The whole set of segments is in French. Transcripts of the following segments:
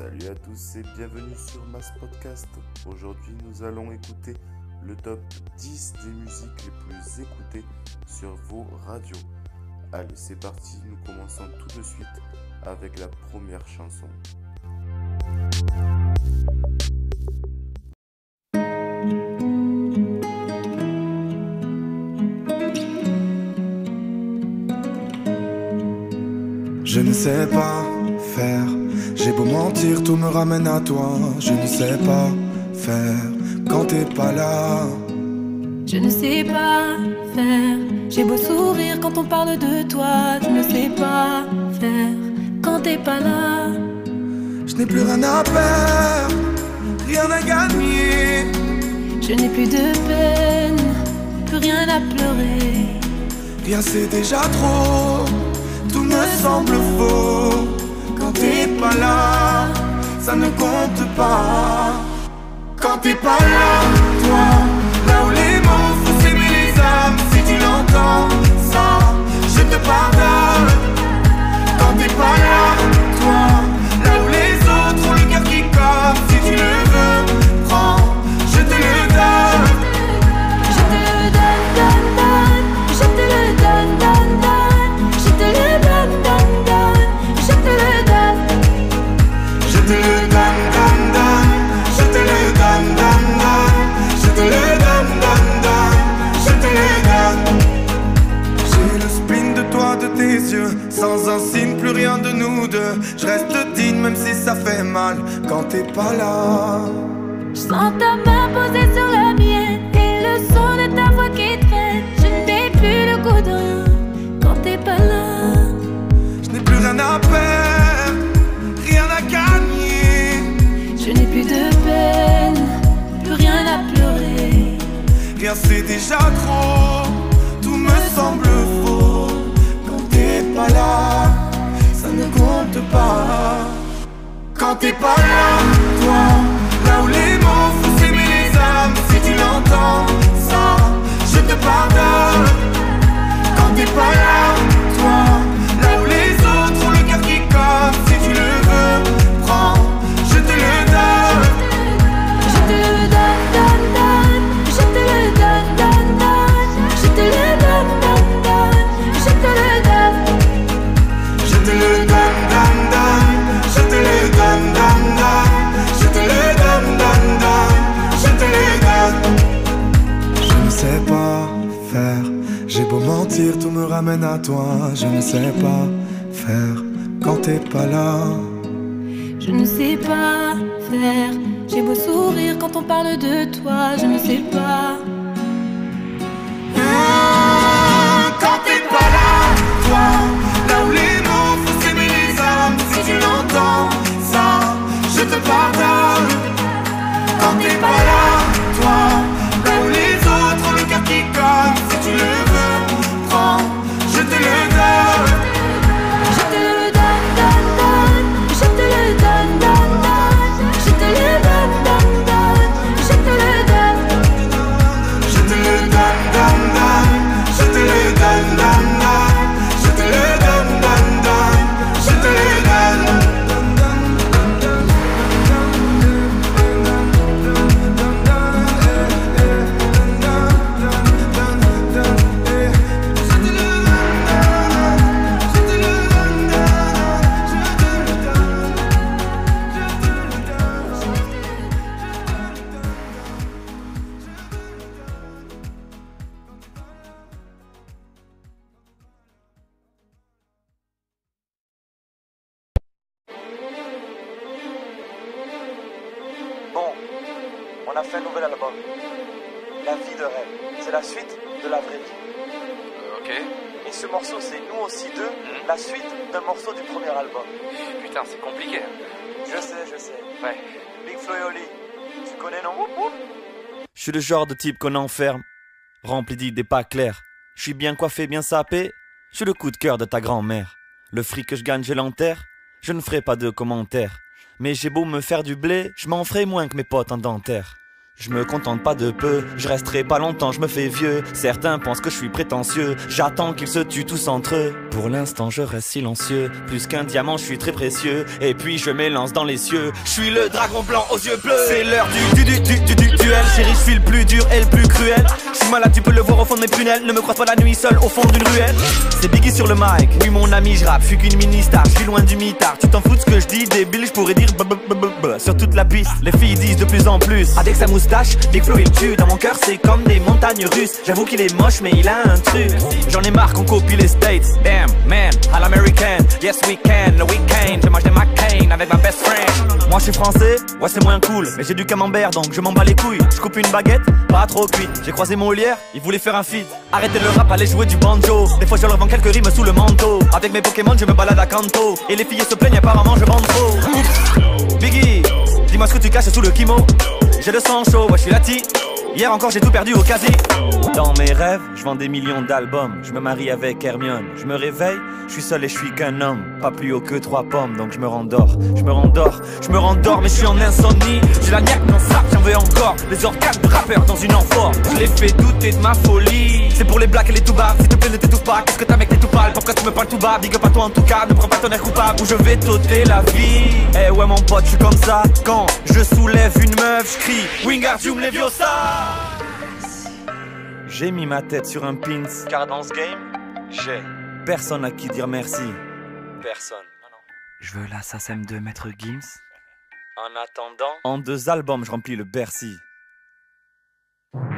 Salut à tous et bienvenue sur Mass Podcast. Aujourd'hui, nous allons écouter le top 10 des musiques les plus écoutées sur vos radios. Allez, c'est parti, nous commençons tout de suite avec la première chanson. Je ne sais pas faire, j'ai beau mentir, tout me ramène à toi. Je ne sais pas faire quand t'es pas là. Je ne sais pas faire. J'ai beau sourire quand on parle de toi. Je ne sais pas faire quand t'es pas là. Je n'ai plus rien à perdre, rien à gagner. Je n'ai plus de peine, plus rien à pleurer. Rien c'est déjà trop, tout me semble faux. Quand t'es pas là, ça ne compte pas. Quand t'es pas là, quand t'es pas là. Je sens ta main posée sur la mienne et le son de ta voix qui traîne. Je n'ai plus le goût de rien quand t'es pas là. Je n'ai plus rien à perdre, rien à gagner. Je n'ai plus de peine, plus rien à pleurer. Rien c'est déjà trop, tout me semble faux. Quand t'es pas là, Quand t'es pas là, toi, à toi. Je ne sais pas faire quand t'es pas là. Je ne sais pas faire. J'ai beau sourire quand on parle de toi. Je ne sais pas. Ah, Quand t'es pas là, toi, là où les mots font s'aimer les âmes, si tu l'entends, ça, je te pardonne. Quand t'es pas là, Je suis le genre de type qu'on enferme, rempli d'idées pas claires. Je suis bien coiffé, bien sapé. Je suis le coup de cœur de ta grand-mère. Le fric que je gagne, je l'enterre. Je ne ferai pas de commentaires. Mais j'ai beau me faire du blé, je m'en ferai moins que mes potes en dentaire. Je me contente pas de peu, je resterai pas longtemps, je me fais vieux. Certains pensent que je suis prétentieux, j'attends qu'ils se tuent tous entre eux. Pour l'instant, je reste silencieux, plus qu'un diamant, je suis très précieux. Et puis je m'élance dans les cieux, je suis le dragon blanc aux yeux bleus. C'est l'heure du du du du du duel, chérie, je suis le plus dur et le plus cruel. Tu peux le voir au fond de mes prunelles, ne me croise pas la nuit seul au fond d'une ruelle. C'est Biggie sur le mic, oui mon ami, je rappe, je suis qu'une mini star, je suis loin du mitard. Tu t'en fous de ce que je dis, débile, je pourrais dire sur toute la piste. Les filles disent de plus en plus, avec sa moustache Big Flo dans mon cœur c'est comme des montagnes russes. J'avoue qu'il est moche mais il a un truc. J'en ai marre qu'on copie les States. Damn man, à l'american Yes we can, le weekend Je mange des McCain avec ma best friend. Moi je suis français, ouais c'est moins cool. Mais j'ai du camembert donc je m'en bats les couilles. Je coupe une baguette, pas trop cuite. J'ai croisé mon il voulait faire un feat. Arrêtez le rap, allez jouer du banjo. Des fois je leur vends quelques rimes sous le manteau. Avec mes Pokémon je me balade à Kanto. Et les filles se plaignent apparemment je vends trop. Biggie, dis-moi ce que tu caches sous le kimo j'ai le sang chaud, ouais je suis lati. Hier encore j'ai tout perdu au quasi. Dans mes rêves, je vends des millions d'albums Je me marie avec Hermione. Je me réveille, je suis seul et je suis qu'un homme. Pas plus haut que trois pommes donc je me rendors. Je me rendors, je me rendors mais je suis en insomnie. J'ai la niaque non ça, j'en veux encore. Les organes de rappeur dans une amphore. Je les fais douter de ma folie. C'est pour les blacks et les tout bas S'il te plaît ne t'étouffe pas. Qu'est-ce que t'as mec t'es tout pâle? Pourquoi tu me parles tout bas? Big up à toi en tout cas. Ne prends pas ton air coupable Ou je vais t'ôter la vie. Eh ouais mon pote je suis comme ça. Quand je soulève une meuf je crie Wingardium Leviosa j'ai mis ma tête sur un pins, car dans ce game, j'ai personne à qui dire merci. Personne. Je veux la SACEM de Maître Gims. En attendant, en deux albums, je remplis le Bercy.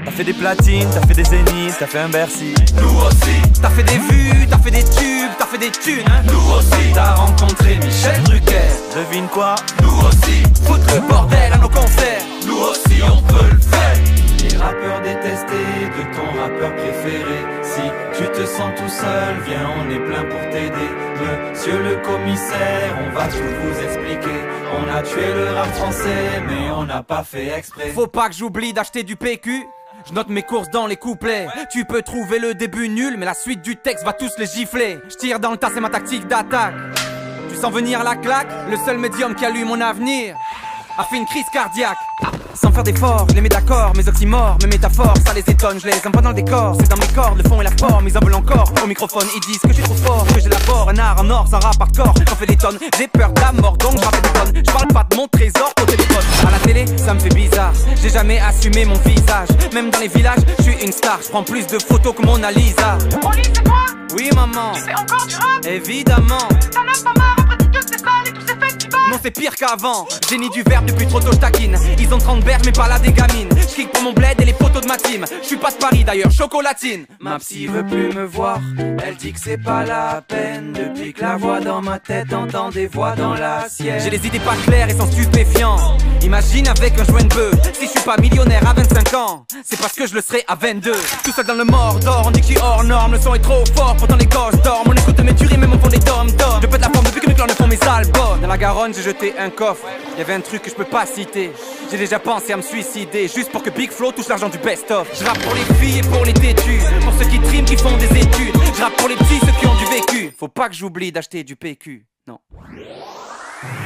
T'as fait des platines, t'as fait des zéniths, t'as fait un Bercy. Nous aussi, T'as fait des vues, t'as fait des tubes, t'as fait des thunes. Hein nous aussi, T'as rencontré Michel Drucker. Devine quoi? Nous aussi, Foutre le bordel à nos concerts. Tout vous expliquer On a tué le rap français, mais on n'a pas fait exprès Faut pas que j'oublie d'acheter du PQ. Je note mes courses dans les couplets. Tu peux trouver le début nul, mais la suite du texte va tous les gifler. Je tire dans le tas, c'est ma tactique d'attaque. Tu sens venir la claque Le seul médium qui a lu mon avenir a fait une crise cardiaque. Sans faire d'efforts, je les mets d'accord, mes oxymores, mes métaphores, ça les étonne, je les envoie dans le décor, c'est dans mes cordes, le fond et la forme, ils en veulent encore. Au microphone, ils disent que je suis trop fort, que j'élabore un art en or sans rap hardcore. J'en fais des tonnes, j'ai peur de la mort, donc je rappelle des tonnes. Je parle pas de mon trésor au téléphone. À la télé, ça me fait bizarre, j'ai jamais assumé mon visage. Même dans les villages, je suis une star, je prends plus de photos que Mona Lisa. Oli, c'est quoi? Oui, maman, C'est encore du rap? Évidemment. T'en as pas marre après toutes ces salles et tous ces festivals C'est pire qu'avant. Génie du verbe depuis trop tôt je taquine. Ils ont 30 berges mais pas la des gamines. Je pour mon bled et les poteaux de ma team. Je suis pas de Paris d'ailleurs, chocolatine. Ma psy veut plus me voir, elle dit que c'est pas la peine. Depuis que la voix dans ma tête entend des voix dans la sienne. J'ai les idées pas claires et sans stupéfiants. Imagine avec un joint de bœuf. Si je suis pas millionnaire à 25 ans C'est parce que je le serai à 22 Tout seul dans le Mordor, on dit que hors norme. Le son est trop fort, pourtant les gosses dorment. On écoute mes tueries même au fond des dom dom Je pète la forme depuis que mes clans ne font mes albums. Dans la Garonne j'ai jeté un coffre. Y'avait un truc que je peux pas citer. J'ai déjà pensé à me suicider Juste pour que Big Flo touche l'argent du best-of. Je rappe pour les filles et pour les têtus Pour ceux qui triment, qui font des études. Je rappe pour les petits, ceux qui ont du vécu. Faut pas que j'oublie d'acheter du PQ Non.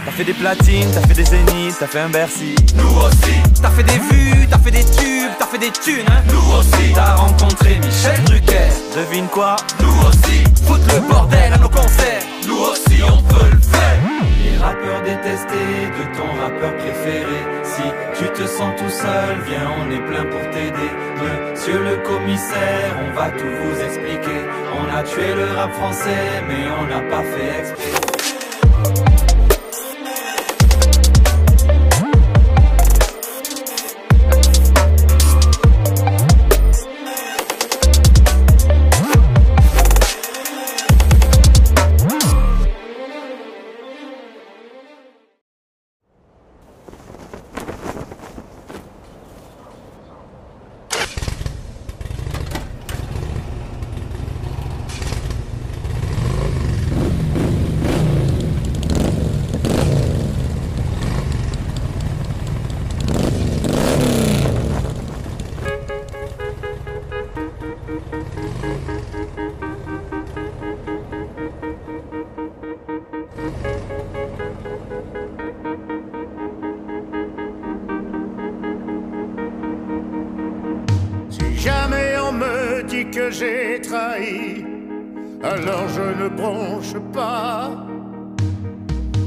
T'as fait des platines, t'as fait des zéniths, t'as fait un Bercy. Nous aussi, T'as fait des vues, t'as fait des tubes, t'as fait des thunes hein. Nous aussi, T'as rencontré Michel Drucker. Devine quoi? Nous aussi, Foutre le bordel à nos concerts. Nous aussi on peut le faire. Les rappeurs détestés de ton rappeur préféré. Si tu te sens tout seul, viens on est plein pour t'aider. Monsieur le commissaire, on va tout vous expliquer. On a tué le rap français, mais on n'a pas fait exprès bronche pas.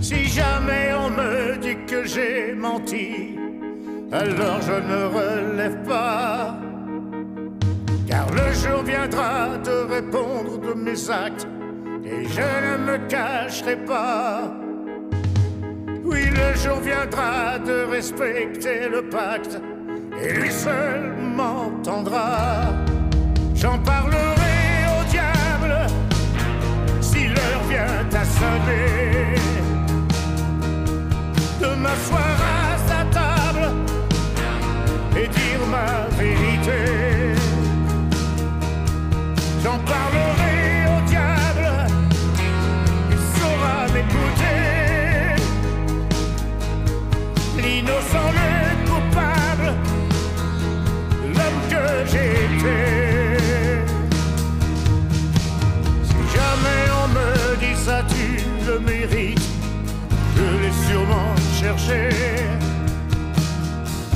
Si jamais on me dit que j'ai menti, alors je ne relève pas. Car le jour viendra de répondre de mes actes et je ne me cacherai pas. Oui, le jour viendra de respecter le pacte et lui seul m'entendra. J'en parlerai de ma soirée.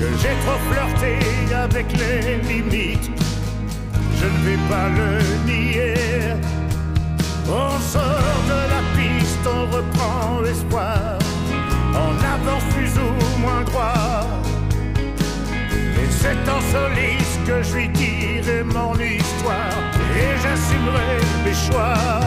que j'ai trop flirté avec les limites. Je ne vais pas le nier. On sort de la piste, on reprend l'espoir, On avance plus ou moins droit. Et c'est en soliste que je lui dirai mon histoire. Et j'assumerai mes choix.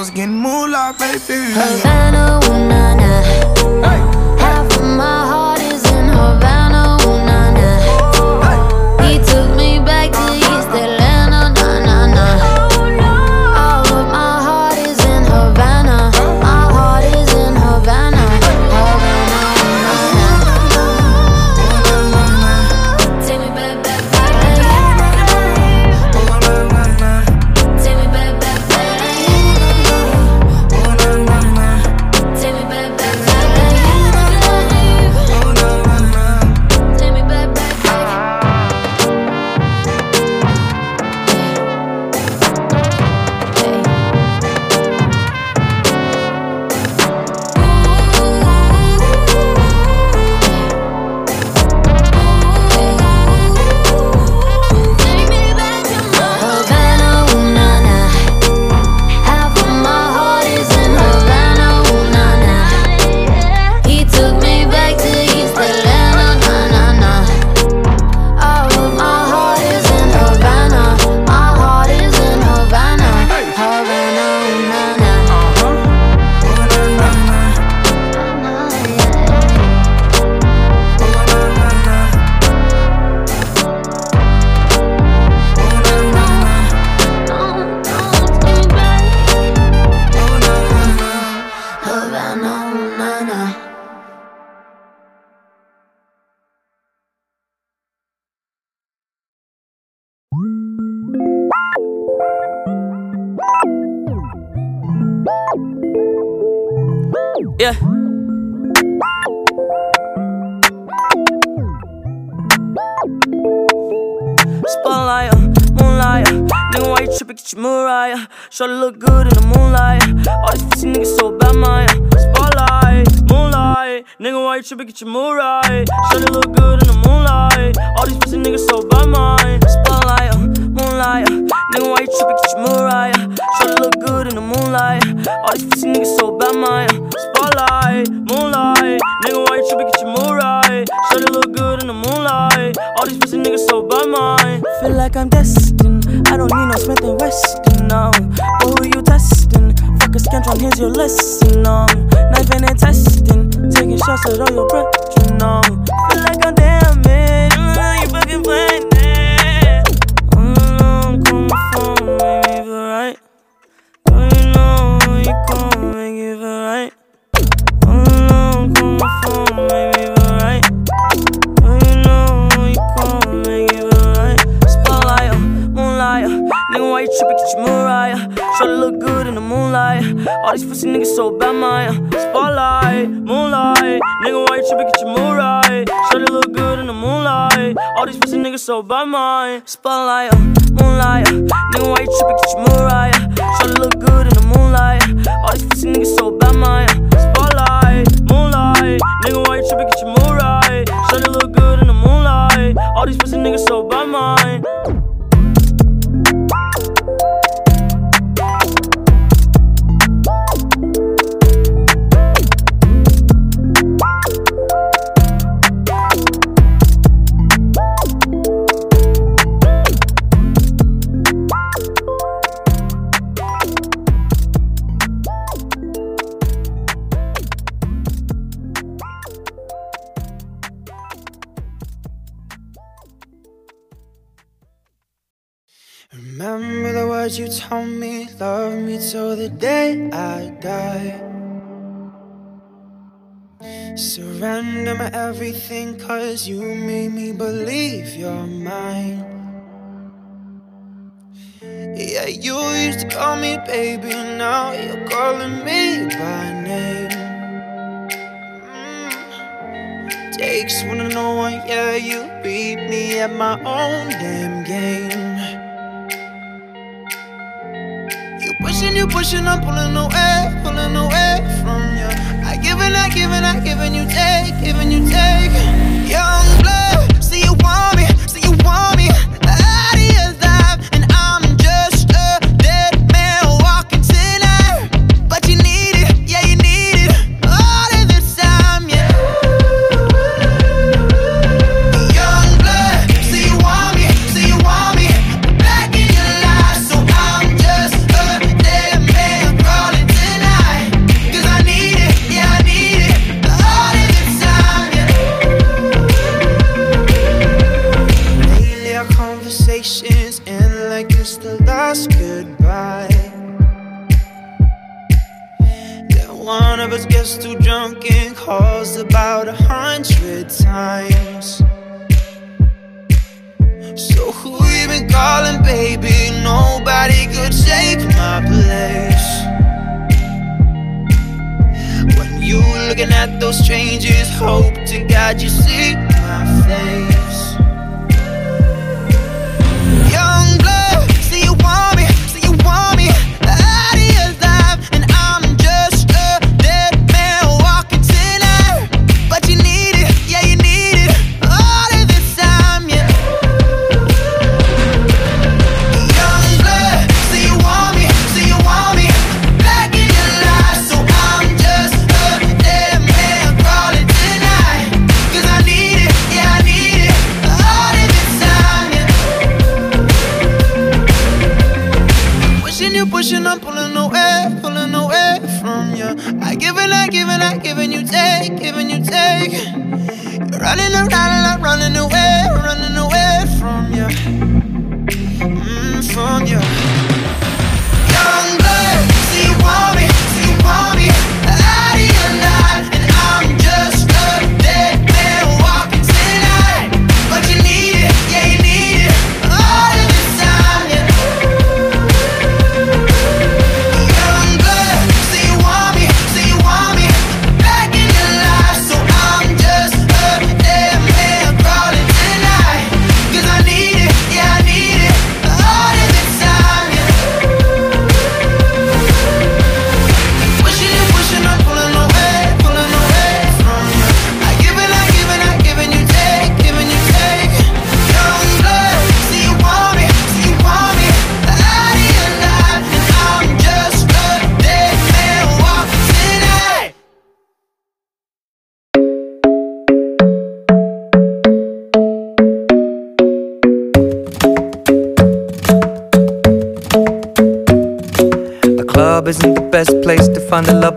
was getting moolah, baby. Hello. Shorty look good in the moonlight. All these pussy niggas so bad, my spotlight, moonlight. Nigga, why you tripping? Get your mood right. Shorty look good. my everything cause you made me believe you're mine. Yeah, you used to call me baby, now you're calling me by name. Mm. Takes one to know one, yeah, you beat me at my own damn game. You pushing, you pushing, I'm pulling away, pulling away from you I give and I give and I give and you take, give and you take. Young blood, see you want me, see you want me. looking at those strangers Hope to God you see my face.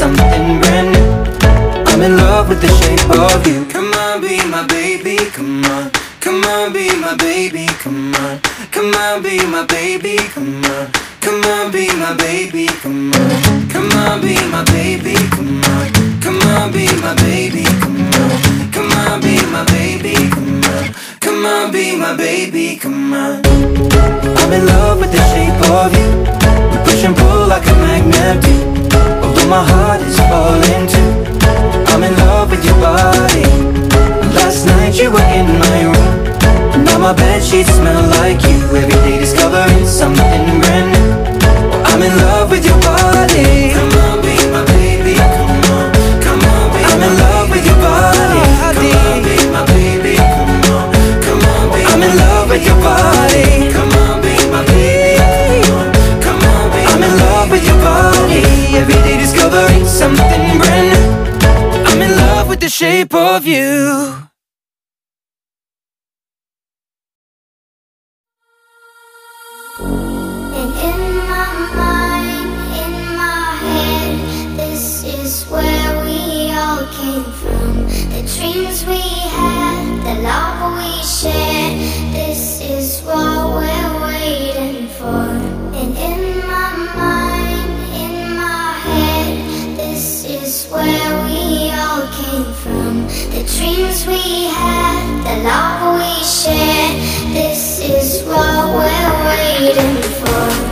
Something brand new. I'm in love with the shape of you. Come on, be my baby, come on. Come on, be my baby, come on. Come on, be my baby, come on. Come on, be my baby, come on. Come on, be my baby, come on. Come on, be my baby, come on. Come on, be my baby, come on. Come on, be my baby, come on. I'm in love with the shape of you. We push and pull like a magnet do. Although my heart is falling too. I'm in love with your body. Last night you were in my room. Now my bed sheets smell like you. Every day discovering something brand new. I'm in love with your body. Come on, be my baby. Come on, come on, be I'm in love with your body. Come on, be my baby. Come on, come on, be I'm in love with your body. Come on, be my baby. Come on, come on, be I'm in love with your body. Every day discovering something brand new. I'm in love with the shape of you. And in my mind, in my head, this is where we all came from. The dreams we had, the love we shared, this is what we're waiting for. And in where we all came from. The dreams we had, the love we shared, this is what we're waiting for.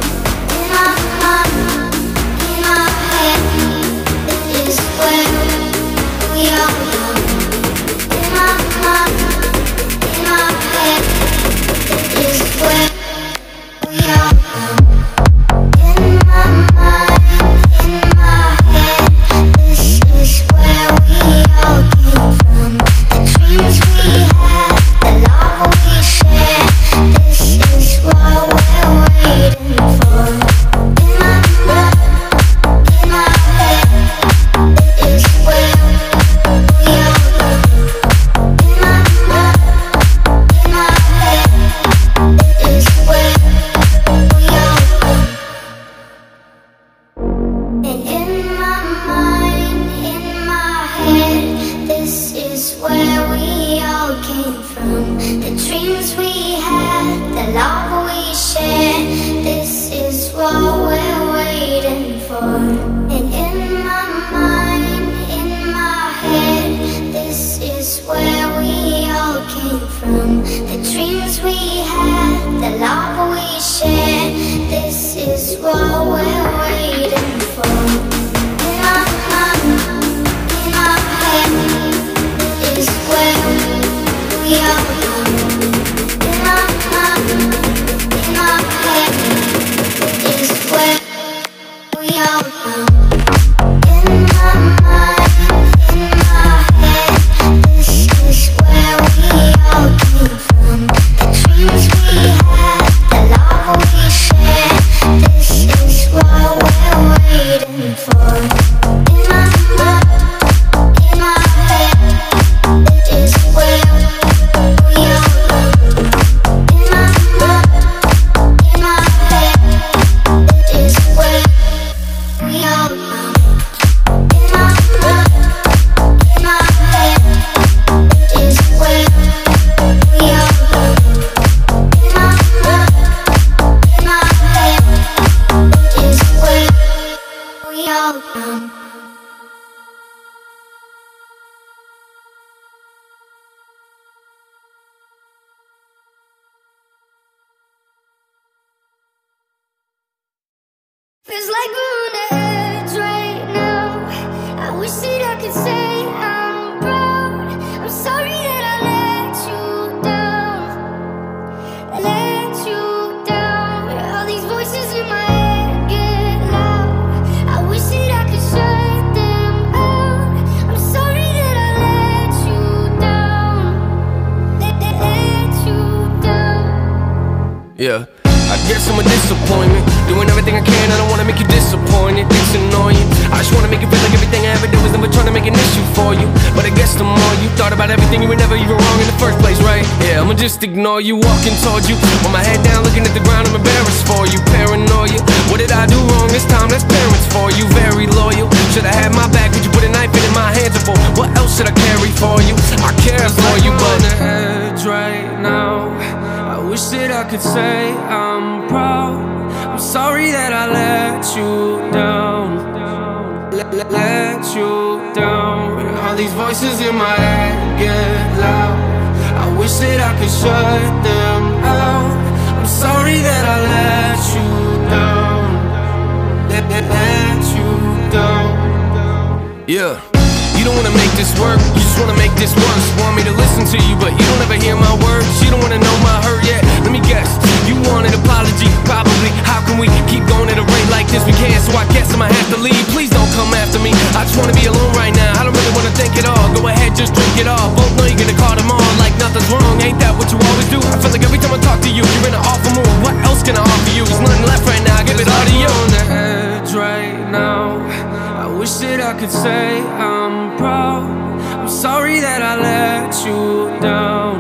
Yeah. I guess I'm a disappointment. Doing everything I can, I don't wanna make you disappointed. Things annoying. I just wanna make you feel like everything I ever did was never trying to make an issue for you. But I guess the more you thought about everything, you were never even wrong in the first place, right? Yeah, I'ma just ignore you, walking towards you. With my head down, looking at the ground, I'm embarrassed for you. Paranoia. What did I do wrong this time? That's parents for you. Very loyal. Should've had my back, could you put a knife in my hands before? What else should I carry for you? I care for you, but. On the edge right now. Wish that I could say I'm proud. I'm sorry that I let you down. Let, let, let you down. All these voices in my head get loud. I wish that I could shut them out. I'm sorry that I let you down. Let, let, let you down. Yeah. Don't wanna make this work, you just wanna make this worse. Want me to listen to you, but you don't ever hear my words. You don't wanna know my hurt yet. Let me guess, you want an apology, probably. How can we keep going at a rate like this? We can't, so I guess I'ma have to leave. Please don't come after me. I just wanna be alone right now. I don't really wanna think at all. Go ahead, just drink it all. Both know you're gonna call them on like nothing's wrong. Ain't that what you always do? I feel like every time I talk to you, you're in an awful mood. What else can I offer you? There's nothing left right now. I give it all to you. on the edge right now. I wish that I could say I'm proud. I'm sorry that I let you down.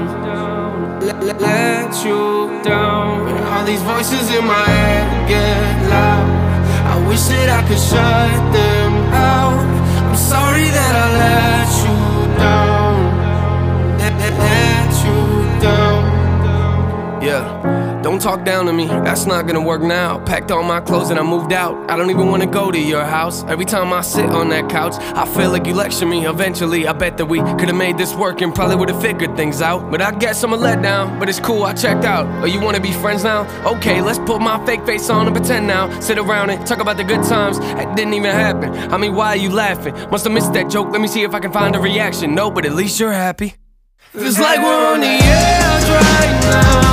Let, let, you down. All these voices in my head get loud. I wish that I could shut them out. I'm sorry that I let you down. Let, let, let you down. Yeah. Don't talk down to me, that's not gonna work now. Packed all my clothes and I moved out. I don't even wanna go to your house. Every time I sit on that couch, I feel like you lecture me. Eventually, I bet that we could've made this work and probably would've figured things out. But I guess I'm a letdown, but it's cool, I checked out. Oh, you wanna be friends now? Okay, let's put my fake face on and pretend now. Sit around and talk about the good times. That didn't even happen. I mean, why are you laughing? Must've missed that joke, let me see if I can find a reaction. No, but at least you're happy. Feels like we're on the edge right now.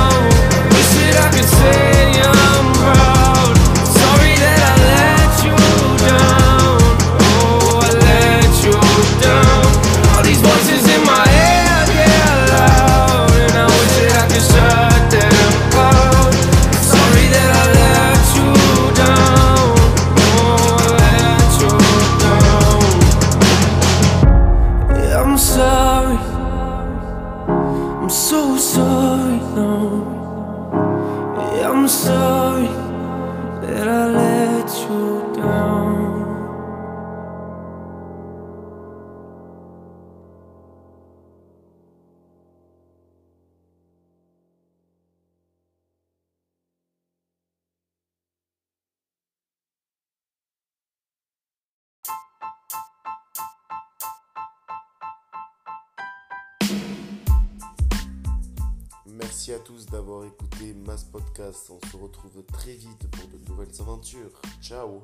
D'avoir écouté Mass Podcast. On se retrouve très vite pour de nouvelles aventures. Ciao